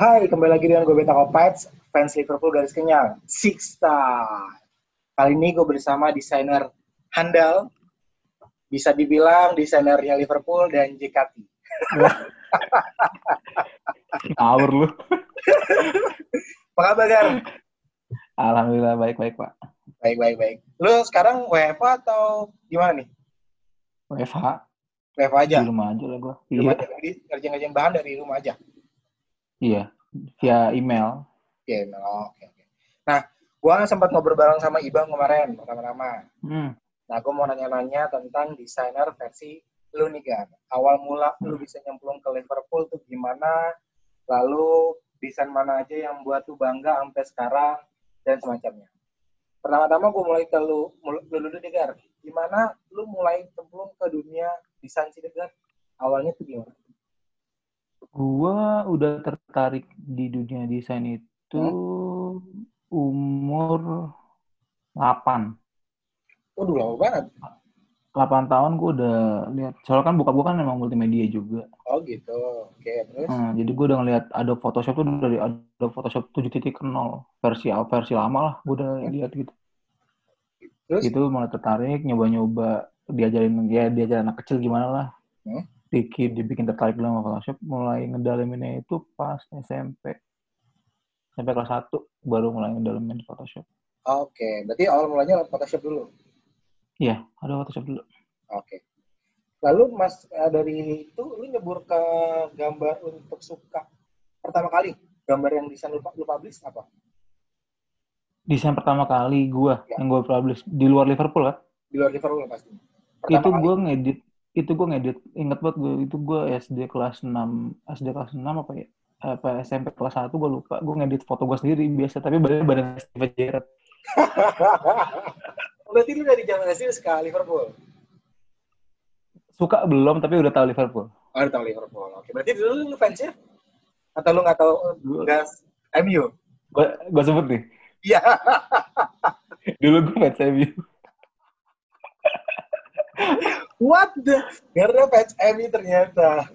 Hai, kembali lagi dengan gue Beta Kopets, fans Liverpool garis kenyang, Six Star. Kali ini gue bersama desainer handal, bisa dibilang desainernya Liverpool dan JKT. Ngawur lu. Apa kabar, Gar? Alhamdulillah baik-baik, Pak. Baik, baik. Lu sekarang WFA atau gimana nih? WFH WFA aja? di rumah aja lah gua. Di rumah Iya, aja? Jadi ngerjain-ngerjain bahan dari rumah aja? Iya. Via email. Oke, oh, oke, oke. Nah, gue sempat ngobrol bareng sama Ibang kemarin, pertama-tama. Hmm. Nah, gue mau nanya-nanya tentang desainer versi lu nih, Gar. Awal mula lu bisa nyemplung ke Liverpool tuh gimana? Lalu desain mana aja yang buat lu bangga sampai sekarang dan semacamnya. Pertama-tama gue mulai ke lu, lu dulu deh, Gar. Gimana lu mulai cemplung ke dunia desain sih, Gar? Awalnya tuh gimana? Gua udah tertarik di dunia desain itu umur 8. Waduh, lama banget. 8 tahun gua udah lihat. Soalnya kan buka buka kan memang multimedia juga. Oh gitu. Oke, terus? Hmm, jadi gua udah ngeliat Adobe Photoshop tuh dari Adobe Photoshop 7.0 versi versi lama lah. Gua udah lihat gitu. Terus? itu mulai tertarik nyoba-nyoba diajarin ya diajarin anak kecil gimana lah Hmm. Dikit dibikin tertarik dulu sama Photoshop mulai ngedalaminnya itu pas SMP sampai kelas 1 baru mulai ngedalamin Photoshop Oke, berarti awal mulanya Photoshop dulu. iya ada Photoshop dulu Oke. Lalu Mas eh, dari itu lu nyebur ke gambar untuk suka pertama kali gambar yang desain lu, lu publish apa? desain pertama kali gua Ya. yang gua publish di luar Liverpool kan Di luar Liverpool pasti. Pertama itu kali. gua ngedit itu gua ngedit inget banget gua itu gua SD kelas 6 SD kelas 6 apa ya apa SMP kelas 1 gua lupa gua ngedit foto gua sendiri biasa tapi badan badan Steven Gerrard Berarti lu dari zaman SD suka Liverpool. suka belum tapi udah tahu Liverpool Oh, udah tahu Liverpool. Oke, berarti dulu lu fansnya? Atau lu nggak tahu Gua- nggak MU? gue gue sebut nih Iya. dulu gue fans MU What the? Karena fans MU ternyata.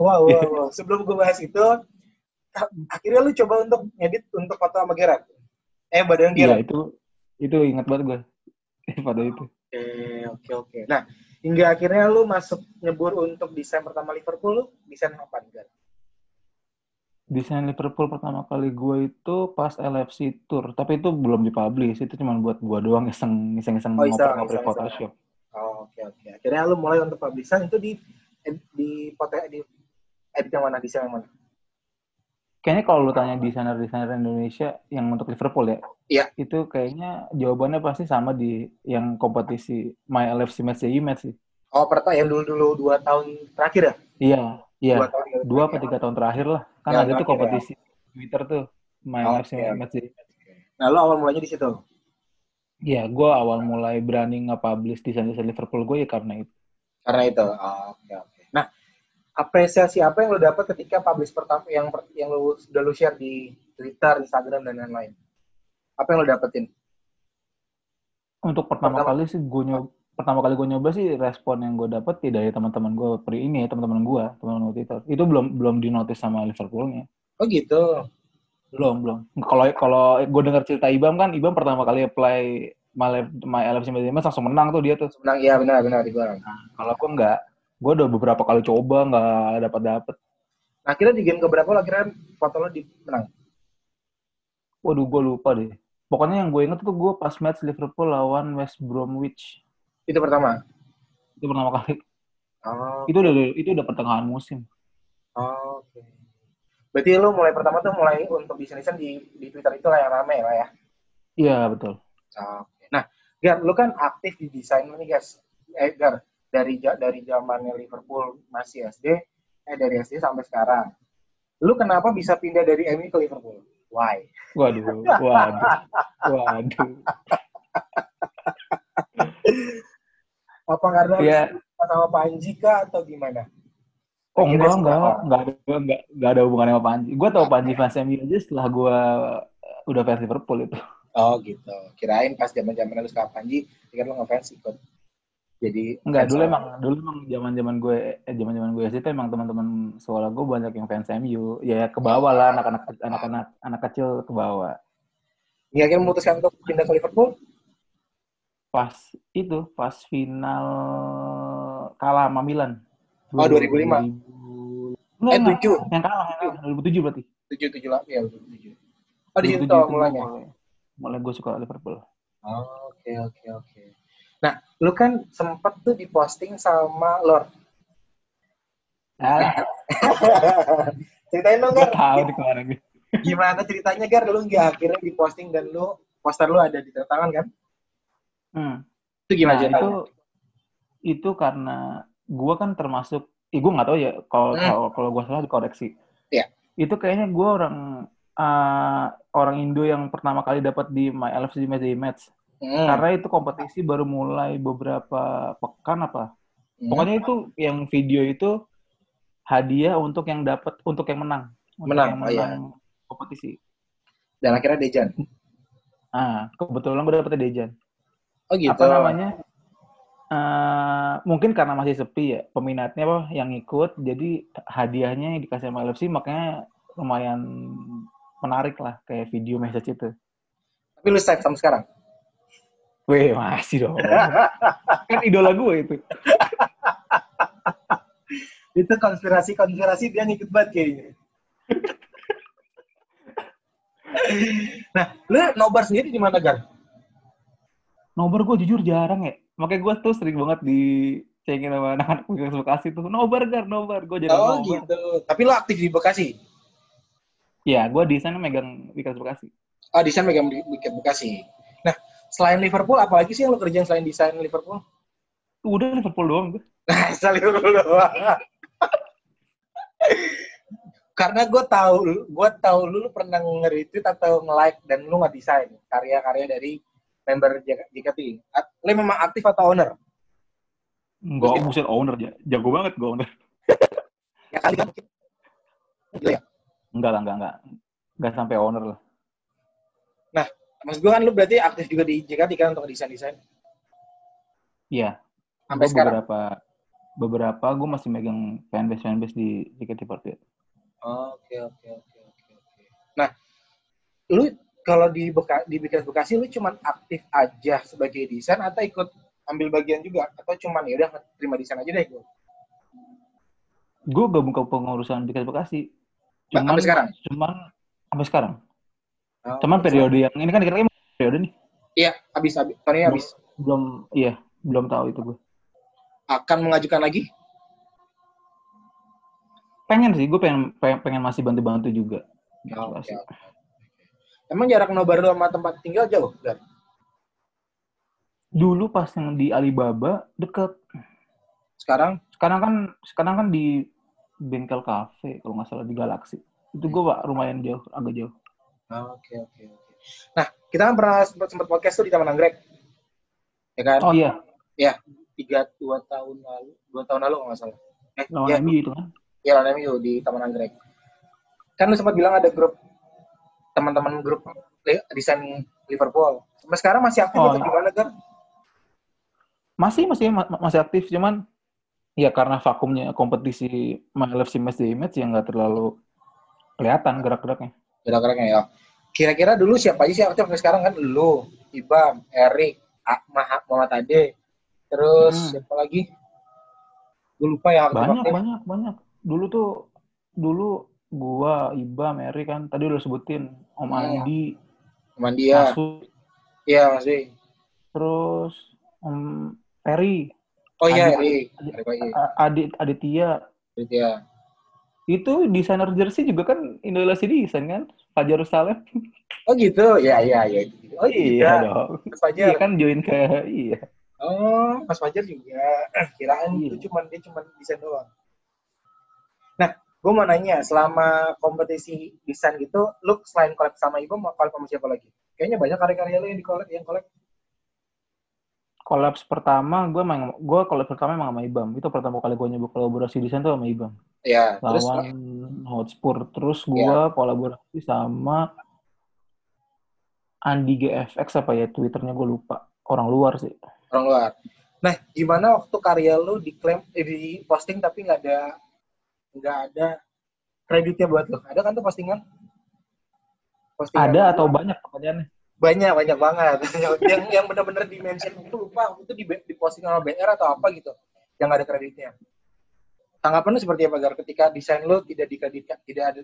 Wow, wow, wow. Sebelum gue bahas itu, akhirnya lu coba untuk ngedit untuk foto sama Gerard. Eh, badan iya Gerard. itu itu ingat banget gue pada itu Oke, oke, oke. Nah, hingga akhirnya lu masuk nyebur untuk desain pertama Liverpool, lu desain apa Gar? desain Liverpool pertama kali gue itu pas LFC Tour tapi itu belum dipublish itu cuma buat gue doang iseng iseng iseng Oh, ngoper ngoper. Photoshop Oh, oke, oke. Akhirnya lu mulai untuk publishan itu di di foto di edit yang mana, desain yang mana? kayaknya kalau lu tanya desainer desainer Indonesia yang untuk Liverpool ya Iya. itu kayaknya jawabannya pasti sama di yang kompetisi My LFC Match Day Match sih Oh, pertama yang dulu-dulu dua tahun terakhir ya? iya iya Dua tahun terakhir. tiga tahun terakhir lah kan Ya, ada tuh ya. kompetisi Twitter tuh My Oh, LFC oke. Match Day Nah, lu awal mulanya di situ. Iya, gue awal mulai berani nge-publish desain-desain Liverpool gue ya karena itu. Karena itu. Oh, oke, oke. Nah, apresiasi apa yang lu dapat ketika publish pertama yang yang lu sudah lu share di Twitter, Instagram dan lain-lain? Apa yang lu dapetin? Untuk pertama, Pertama- kali sih gue nyoba, pertama kali gue nyoba sih respon yang gue dapet ya dari teman-teman gue per ini ya teman-teman gue, teman-teman Twitter. Itu belum belum dinotis sama Liverpoolnya. Oh, gitu. Belum belum. Kalau kalau gue dengar cerita Ibam kan, Ibam pertama kali apply My, My LFC Mas langsung menang tuh dia tuh. Menang, iya benar, benar. di gua. Kalau gue enggak, gue udah beberapa kali coba nggak dapat dapet. Nah, akhirnya di game keberapa lo akhirnya foto lo di menang? Waduh, gue lupa deh. Pokoknya yang gue inget tuh gue pas match Liverpool lawan West Bromwich. Itu pertama. Itu pertama kali. Oh, Itu udah itu udah pertengahan musim. oh, oke. Berarti lo mulai pertama tuh mulai untuk desain-desain di, di Twitter itu lah yang rame lah ya? Iya, betul. Oke. Nah, Gar, lo kan aktif di desain nih guys. Eh, Gar, dari dari zamannya Liverpool masih SD, eh dari SD sampai sekarang. Lu kenapa bisa pindah dari MU ke Liverpool? Why? Waduh, waduh, waduh. Apa karena Ya, suka sama Panji kah atau gimana? Oh Akhirnya enggak, enggak, enggak ada, enggak, enggak ada hubungannya sama Panji. Gue tau Panji fans MU aja setelah gue udah fans Liverpool itu. Oh gitu. Kirain pas zaman zaman lu suka Panji, pikir lu ngefans ikut. jadi Enggak, dulu emang dulu emang zaman-zaman gue eh, zaman-zaman gue SD itu emang teman-teman sekolah gue banyak yang fans MU. Ya ke bawah lah anak-anak anak-anak anak kecil ke bawah. Hingga akhirnya memutuskan untuk pindah ke Liverpool. Pas itu pas final kalah sama Milan. Oh, 2005. 2000 Enggak, Eh, enggak. 7. Yang kalah, yang kalah. 2007 berarti. tujuh tujuh lah ya tujuh tujuh oh di situ 2007 itu mulanya mulai, mulai gue suka Liverpool. Oh, oke oke oke nah lu kan sempet tuh diposting sama Lord Ah, ceritain dong Gar tahu di kemarin gue. gimana ceritanya Gar lu nggak akhirnya diposting dan lu poster lu ada di tangan kan Hmm. itu gimana Nah, ceritanya itu itu karena gue kan termasuk, eh, gue nggak tahu ya kalau Hmm. kalau kalau gue salah dikoreksi. Iya. Itu kayaknya gue orang eh, orang Indo yang pertama kali dapat di My LFC Match Match. Hmm, Karena itu kompetisi baru mulai beberapa pekan apa. hmm. Pokoknya itu yang video itu hadiah untuk yang dapat untuk yang menang. Untuk Menang, yang oh iya. menang kompetisi. dan akhirnya Dejan Ah, kebetulan gue dapetnya Dejan. oh gitu apa namanya eh mungkin karena masih sepi ya peminatnya apa yang ikut jadi hadiahnya yang dikasih sama LFC makanya lumayan menarik lah kayak video message itu. tapi lu save sampai sekarang Weh masih dong. kan idola gue itu. itu konspirasi konspirasi dia ngikut banget kayaknya nah lu nobar sendiri di mana Gar Nobar gue jujur jarang ya. Makanya gue tuh sering banget di cengin sama anak-anak Bekasi Bekasi tuh. Nobar gar, nobar. Gue jadi oh nobar. gitu tapi lu aktif di Bekasi Ya, gue di sana megang Bekasi Bekasi. Oh, desain megang di Bekasi. Nah, selain Liverpool, apalagi sih yang lo kerjain selain desain Liverpool? Udah Liverpool doang gue. Nah, selain Liverpool doang. Karena gue tahu, gue tahu lu, lu pernah nge-retweet atau nge-like dan lu nggak desain karya-karya dari member JKT. Lu memang aktif atau owner? Enggak, buset owner ya. Jago banget gue owner. Ya kali kan mungkin. Gila ya. Enggak lah, enggak, enggak. Enggak sampai owner lah. Maksud gue kan lu berarti aktif juga di JKT kan untuk desain-desain. Iya. Sampai sekarang. beberapa beberapa gue masih megang fanbase fanbase di JKT48. Oke, oke, oke, oke, oke. Nah, lu kalau di Beka, di Bekasi lu cuman aktif aja sebagai desain atau ikut ambil bagian juga atau cuman ya udah terima desain aja deh gue. Gue gabung ke pengurusan Bekasi Bekasi. Ba- sampai sekarang? Cuman sampai sekarang. Oh, Cuman periode yang ini kan kira-kira periode nih. Iya, habis habis tahun ini habis. Belum iya, belum tahu itu gue. Akan mengajukan lagi? Pengen sih, gue pengen, pengen pengen masih bantu-bantu juga. Oh, Bekasi. Emang jarak nobar lu sama tempat tinggal jauh? Gar? Dulu pas yang di Alibaba deket. Sekarang? Sekarang kan sekarang kan di bengkel kafe kalau nggak salah di Galaxy. Itu gue pak lumayan jauh, agak jauh. Oh, Oke, oke, oke. Nah, kita kan pernah sempat, sempat podcast tuh di Taman Anggrek. Ya kan? Oh iya, Tiga, dua tahun lalu. Dua tahun lalu kalau nggak salah. Eh, lawan ya, MU itu kan. ya lawan MU di Taman Anggrek. Kan lu sempat bilang ada grup teman-teman grup desain Liverpool. Sampai sekarang masih aktif Oh, atau iya. gimana kan? Masih masih ma- masih aktif cuman ya karena vakumnya kompetisi LFC Match Day Match yang nggak terlalu kelihatan gerak-geraknya. Kira-kira ya. Kira-kira dulu siapa aja sih aktif sampai sekarang kan? Lu, Ibam, Erik, Ahmad, Muhammad Ade, terus Hmm. siapa lagi? Gue lupa yang Banyak aktif. banyak banyak. Dulu tuh dulu gua Iba Mary kan tadi udah sebutin Om. Andi, Cuman dia. Masud, Iya, Mas Wi. terus Om Perry, Oh iya, Adi- Erik. Erik lagi. A- Adit Aditya. Iya. Itu desainer jersey juga kan Indonesia desain kan? Fajar Saleh. Oh gitu? Ya, iya, iya. Oh iya. dong. Mas Fajar. Iya kan join ke iya. Oh, Mas Fajar juga. Kirain Iya. itu cuman dia cuman desain doang. Nah, gue mau nanya, selama kompetisi desain gitu, lu selain collab sama Ibu, mau collab sama siapa lagi? Kayaknya banyak karya-karya lu yang di collab, yang collab. Kolaps pertama gue main gue kolaps pertama emang sama Ibam. Itu pertama kali gue nyoba kolaborasi desain tuh sama Ibam. Ya, terus Lawan Hotspur. Terus gue kolaborasi sama Andi GFX apa ya Twitternya gue lupa. Orang luar sih. orang luar. Nah, gimana waktu karya lu diklaim eh, di posting tapi nggak ada nggak ada kreditnya buat lu? Ada kan tuh postingan? postingan ada atau banyak pertanyaannya? Banyak, banyak banget. yang yang benar-benar dimention itu lupa itu di, di posting sama BR atau apa gitu yang ada kreditnya. Tanggapan lu seperti apa Gar ketika desain lu tidak dikreditkan, tidak ada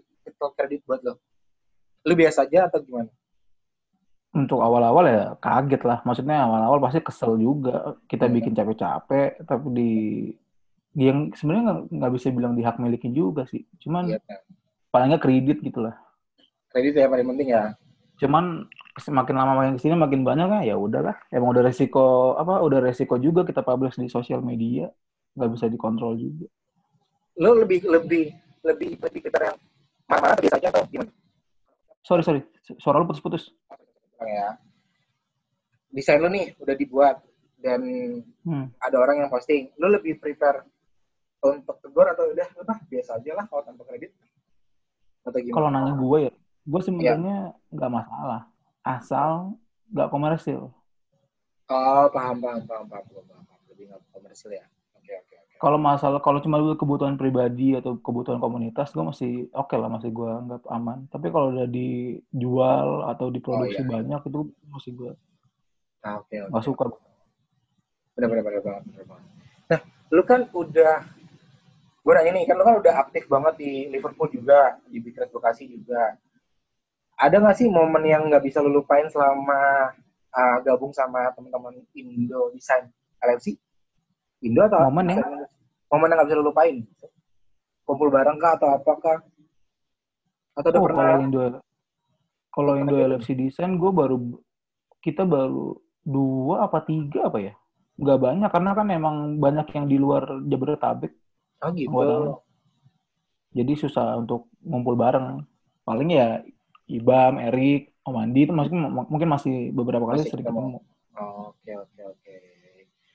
kredit buat lo? Lu biasa aja atau gimana? untuk awal-awal ya kaget lah. Maksudnya awal-awal pasti kesel juga. Kita hmm. bikin capek-capek, tapi di yang sebenarnya nggak bisa bilang di hak milikin juga sih. Cuman iya, kan? paling nggak kredit gitu lah. Kredit ya paling penting ya. Cuman semakin lama makin ke sini makin banyak kan ya udahlah. Emang udah resiko apa? Udah resiko juga kita publish di sosial media. Nggak bisa dikontrol juga. Lo lebih lebih lebih lebih kita yang mana-mana biasa aja atau gimana? Sorry sorry, suara lu putus-putus ya desain lo nih udah dibuat dan hmm. ada orang yang posting lo lebih prepare untuk tegur atau udah apa biasa aja lah kalau tanpa kredit atau gimana kalau nanya gue ya gue sebenarnya iya. nggak ya. masalah asal nggak komersil oh paham paham paham paham paham, paham. lebih nggak komersil ya kalau masalah kalau cuma kebutuhan pribadi atau kebutuhan komunitas gue masih oke okay lah masih gue anggap aman tapi kalau udah dijual atau diproduksi oh, iya. banyak itu masih gue ah, okay, okay. gak suka benar-benar banget benar banget nah lu kan udah gue nanya nih kan lu kan udah aktif banget di Liverpool juga di Big Bekasi juga. Ada nggak sih momen yang nggak bisa lu lupain selama uh, gabung sama teman-teman Indo Design LFC Indo atau momen ya. Momen yang gak bisa lu lupain? Kumpul bareng kah atau apakah atau udah oh, pernah kalau Indo kalau Indo LFC desain gue baru kita baru dua apa tiga apa ya? Nggak banyak karena kan emang banyak yang di luar Jabodetabek oh gitu jadi susah untuk ngumpul bareng paling ya Ibam, Erik, Om Andi itu mungkin mungkin masih beberapa kali sering ketemu. Oke oke oke.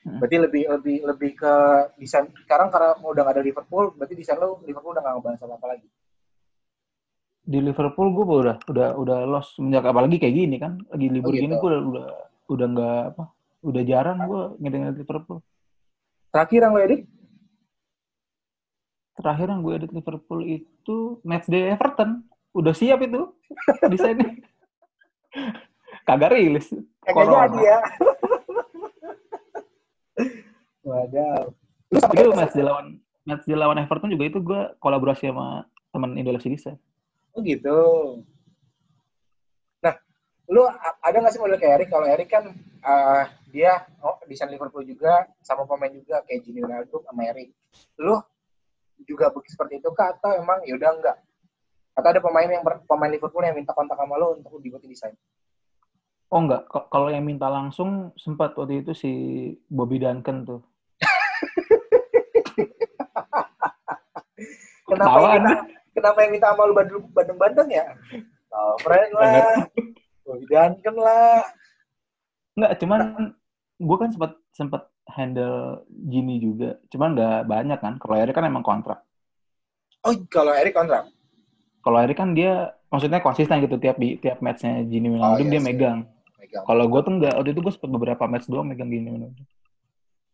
Berarti lebih lebih lebih ke desain sekarang karena udah gak ada Liverpool, berarti desain lo Liverpool udah gak ngebahas apa-apa lagi. Di Liverpool gue udah udah udah lost semenjak apalagi kayak gini kan, lagi libur oh, gitu. gini gue udah udah udah nggak apa, udah jarang gue ngedengerin Liverpool. Terakhir yang lo edit? Terakhir yang gue edit Liverpool itu match day Everton. Udah siap itu desainnya. Kagak rilis. Kagak jadi ya. Waduh. Itu match di lawan match di lawan Everton juga itu gue kolaborasi sama teman Indonesia bisa. Oh gitu. Nah, lu ada nggak sih model kayak Erik? Kalau Erik kan uh, dia oh desain Liverpool juga sama pemain juga kayak Gini Ronaldo sama Erik. Lu juga begitu seperti itu kah atau emang ya udah enggak? Atau ada pemain yang pemain Liverpool yang minta kontak sama lo untuk dibuat desain? Oh enggak, kalau yang minta langsung sempat waktu itu si Bobby Duncan tuh. kenapa yang minta, kenapa yang minta sama lu Bandung-Bandung ya? Oh, friend lah. Bobby Duncan lah. Enggak, cuman gue kan sempat sempat handle Jimmy juga. Cuman nggak banyak kan. Kalau Eric kan emang kontrak. Oh, kalau Eric kontrak? Kalau Eric kan dia maksudnya konsisten gitu tiap tiap matchnya Jimmy Wijnaldum oh, iya, dia megang. megang. Kalau gue tuh enggak, waktu itu gue sempat beberapa match doang megang Jimmy Wijnaldum.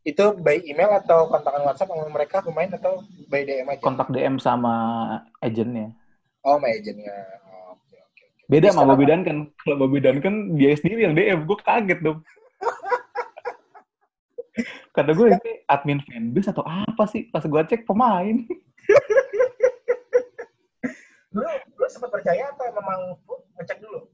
Itu by email atau kontakan WhatsApp sama mereka pemain atau by DM aja? Kontak DM sama agentnya. Oh, sama agentnya. Oh, okay, okay, okay. Beda sama Bobby kan. Kalau Bobby kan dia sendiri yang DM. Gue kaget dong. Kata gue ini admin fanbase atau apa sih? Pas gue cek pemain. lu, lu sempat percaya atau memang ngecek dulu?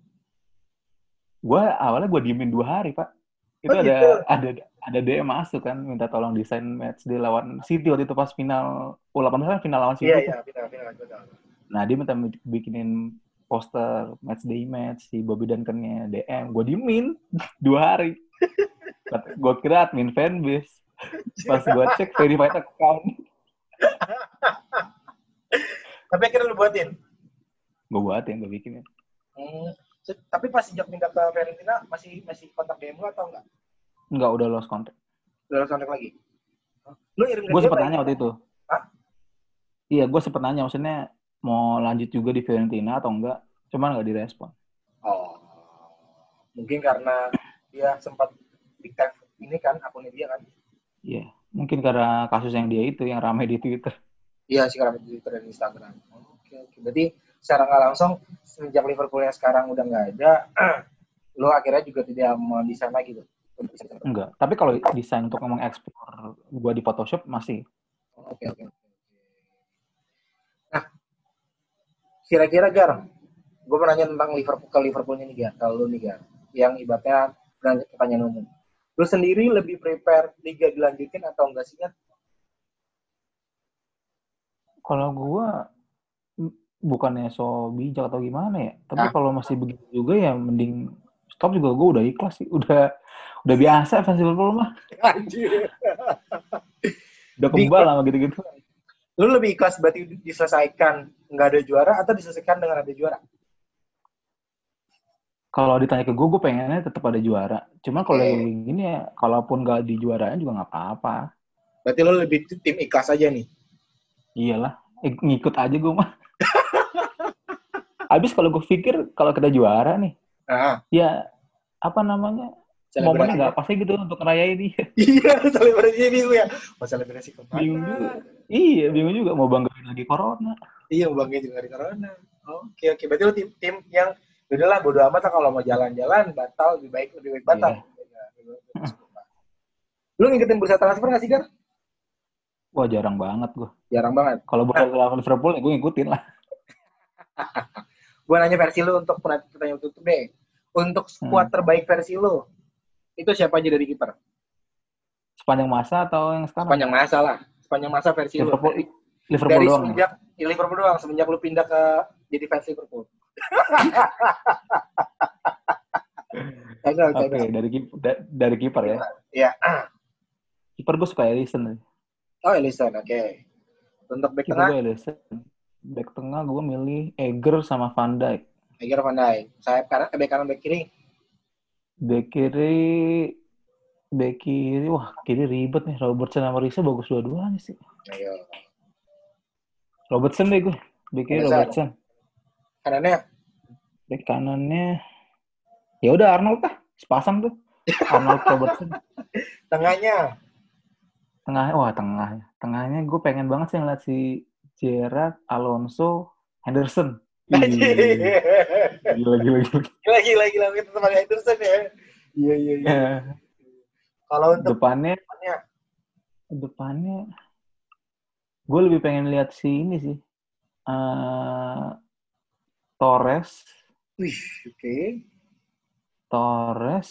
Gue awalnya gue diemin dua hari, Pak. Itu oh, ada, gitu? ada ada DM masuk kan minta tolong desain match di lawan City waktu itu pas final U18 kan final lawan City. Iya, iya, final, final, final. Nah, dia minta bikinin poster match day match si Bobby Duncan-nya DM. Gue dimin dua hari. Gue kira admin fanbase. Pas gue cek verified account. Tapi akhirnya lu buatin? Gue buatin, gue bikinin. Hmm. Tapi pas sejak pindah ke Fiorentina masih masih kontak DM lu atau enggak? Enggak, udah lost contact. Udah lost contact lagi? Lu irim Gue sempet nanya waktu itu. Hah? Iya, gue sempet nanya. Maksudnya mau lanjut juga di Fiorentina atau enggak. Cuman nggak direspon. Oh. Mungkin karena dia sempat di tag ini kan, akunnya dia kan. Iya, mungkin karena kasus yang dia itu yang ramai di Twitter. Iya sih karena di Twitter dan Instagram. Oke oke. Berarti secara nggak langsung semenjak Liverpool yang sekarang udah nggak ada, lo akhirnya juga tidak mau di sana gitu. Enggak, tapi kalau desain untuk ngomong ekspor gua di Photoshop masih. Oke oke. oke. Nah, kira-kira Gar, gue mau nanya tentang Liverpool ke Liverpoolnya nih Gar, kalau lu nih Gar, yang ibaratnya pertanyaan umum. Lu sendiri lebih prepare liga dilanjutin atau enggak sih? Kalau gua bukannya so bijak atau gimana ya, tapi Ah. kalau masih begitu juga ya mending stop juga gua udah ikhlas sih, udah udah biasa fans Liverpool mah, Anjir. udah kebal sama gitu-gitu. Lu lebih ikhlas berarti diselesaikan nggak ada juara atau diselesaikan dengan ada juara? Kalau ditanya ke gua, gua pengennya tetap ada juara. Cuma kalau kayak gini ya, kalaupun gak di juaraan juga nggak apa-apa. Berarti lu lebih tim ikhlas aja nih. Iyalah, eh, ngikut aja gua mah. Habis kalau gue pikir kalau kita juara nih, Nah, ya apa namanya momennya nggak pas gitu untuk ngerayain dia. Iya, selebrasi bingung ya. Mau selebrasi ke mana? Bingung juga. Iya, bingung juga mau banggain lagi corona. Iya, bangga juga dari corona. Oke, oke. Berarti lu tim, tim yang udah lah bodo amat lah kalau mau jalan-jalan batal lebih baik lebih baik batal. Iya. Lu ngikutin bursa transfer nggak sih, Gar? Wah jarang banget gue. Jarang banget. Kalau bukan lawan Liverpool ya gue ngikutin lah. Gue nanya versi lu untuk pertanyaan tutup deh. Untuk skuad Hmm. terbaik versi lu, itu siapa aja dari kiper? Sepanjang masa atau yang sekarang? Sepanjang masa lah. Sepanjang masa versi lu. Liverpool, Dari, Liverpool dari doang. semenjak ya, Liverpool doang, semenjak lu pindah ke jadi fans Liverpool. Oke, canda. dari da- dari kiper ya. Iya. Kiper gue suka Alisson. Oh, Ellison, oke. Untuk back tengah, gue Alisson. Back tengah gue milih Eger sama Van Dijk. Eger Van Dijk. Sayap kanan, eh, back kanan, back kiri. Back kiri back kiri wah kiri ribet nih Robertson sama Risa bagus dua-duanya sih. Ayo. Robertson deh gue. Back kiri Robertson. Robertson. Kanannya, Back kanannya ya udah Arnold lah, sepasang tuh. Arnold Robertson. tengahnya. Tengah wah tengahnya. Tengahnya gue pengen banget sih ngeliat si Gerrard, Alonso, Henderson. Gila gila gila. Gila, gila, gila. Kita teman Henderson ya. Iya, iya, iya. Ya, Kalau untuk depannya depannya, depannya gue lebih pengen lihat si ini sih. Eh Torres, wih, oke. Torres.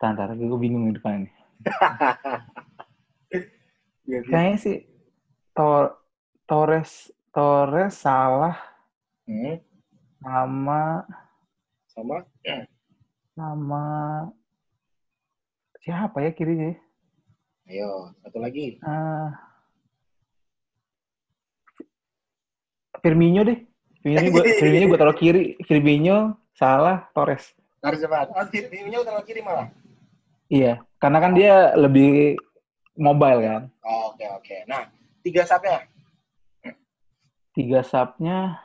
Tantar, gue bingung di depan ini. Iya, iya. Kayaknya sih Tor Torres Torres salah Hmm, sama sama sama siapa ya kirinya? ya? ayo satu lagi Eh, Firmino deh. Firmino gue Firmino gue taruh kiri. Firmino salah Torres. harus cepat oh timnya udah kiri malah Iya, karena kan dia lebih mobile kan. Oh, oke oke nah tiga sapnya Tiga subnya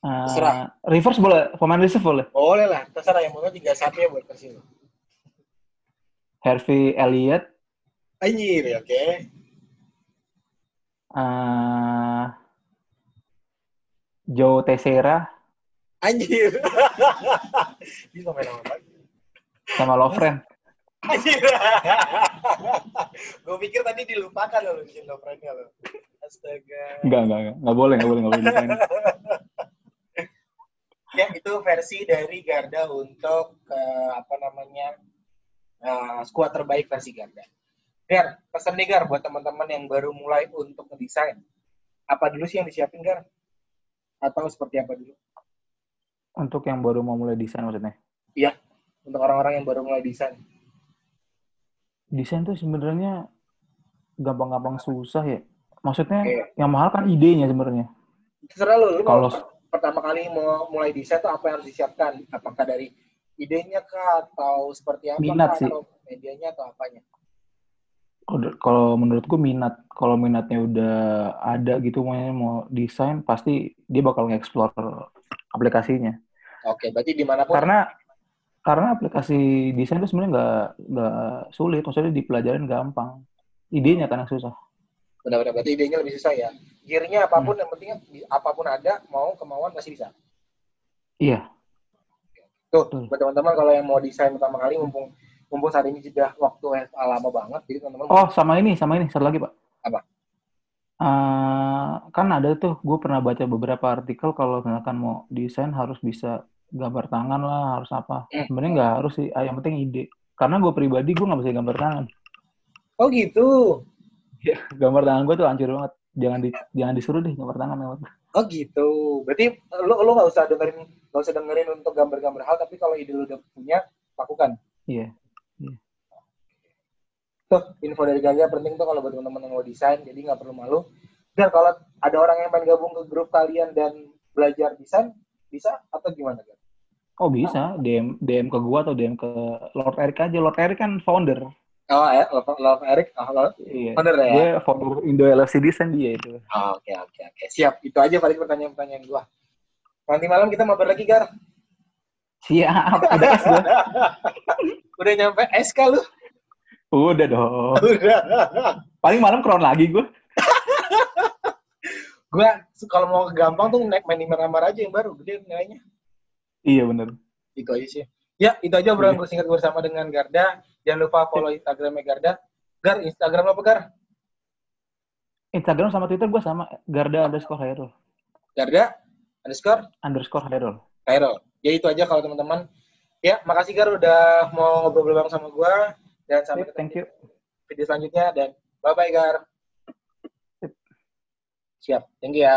eh, Terserah. reverse boleh, pemain reserve boleh. boleh lah terserah yang mau tiga sapnya buat versi lu Harvey Elliott, anjir oke eh, Joe Teixeira, anjir bisa main nama lagi sama Lovren. anjir gue pikir tadi dilupakan lo bikin lo friendnya lo astaga Enggak, enggak, enggak. Enggak boleh, enggak boleh, enggak boleh. dilupain. ya itu versi dari Garda untuk eh, apa namanya eh, skuad terbaik versi Garda. Gar, pesan nih Gar buat teman-teman yang baru mulai untuk ngedesain. Apa dulu sih yang disiapin Gar? Atau seperti apa dulu? Untuk yang baru mau mulai desain maksudnya. Untuk orang-orang yang baru mulai desain. Desain tuh sebenarnya gampang-gampang susah ya. Maksudnya Oke. yang mahal kan idenya sebenarnya. Terserah lu mau Kalau- pertama kali mau mulai desain tuh apa yang harus disiapkan? Apakah dari idenya kah atau seperti apa Minat kah? sih. atau medianya atau apanya? Kalau- Kalau menurut gue minat, kalau minatnya udah ada gitu maunya mau desain, pasti dia bakal nge-explore aplikasinya. Oke, berarti di mana pun Karena Karena aplikasi desain itu sebenarnya nggak nggak sulit, maksudnya dipelajarin gampang. Idenya kan yang susah. Benar-benar berarti idenya lebih susah ya. Gearnya apa pun yang penting apa pun ada, mau kemauan masih bisa. Iya. Tuh, buat teman-teman kalau yang mau desain pertama kali mumpung mumpung saat ini sudah waktu yang lama banget, jadi teman-teman Oh, sama ini, sama ini, satu lagi, Pak. Apa? Eh, kan ada tuh, gue pernah baca beberapa artikel kalau misalkan mau desain harus bisa gambar tangan lah, harus apa. Hmm. Sebenarnya nggak harus sih, ah, yang penting ide. Karena gue pribadi, gue nggak bisa gambar tangan. Oh gitu. Gambar tangan gue tuh hancur banget. Jangan di, jangan disuruh deh gambar tangan. lewat. Oh gitu. Berarti lu lu nggak usah dengerin nggak usah dengerin untuk gambar-gambar hal, tapi kalau ide lu udah punya, lakukan. Iya. Tuh, info dari Gaga penting tuh kalau buat teman-teman yang mau desain, jadi nggak perlu malu. Dan kalau ada orang yang pengen gabung ke grup kalian dan belajar desain, bisa atau gimana, Gar? Oh bisa, DM DM ke gue atau DM ke Lord Eric aja. Lord Eric kan founder. Oh ya, Love, Love Eric, oh, Love. Iya. Bener ya? Dia founder Indo LFC Design dia itu. Oh, Oke, oke, oke. Siap. Itu aja paling pertanyaan-pertanyaan gua. Nanti malam kita mabar lagi, Gar. Siap, udah es. Udah nyampe SK lu. Udah dong. Udah. Paling malam crown lagi gue. gua kalau mau gampang tuh naik main Miramar aja yang baru, gede nilainya. Iya bener. Itu aja sih. Ya, itu aja obrolan gue singkat bersama dengan Garda. Jangan lupa follow Instagramnya Garda. Gar, Instagram apa, Gar? Instagram sama Twitter gue sama. Garda underscore Hairul. Garda underscore Underscore Hairul. Cairo. Ya itu aja kalau teman-teman. Ya, makasih Gar udah mau ngobrol bareng sama gua dan sampai ketemu Thank you. video selanjutnya dan bye bye Gar. Siap. Thank you ya.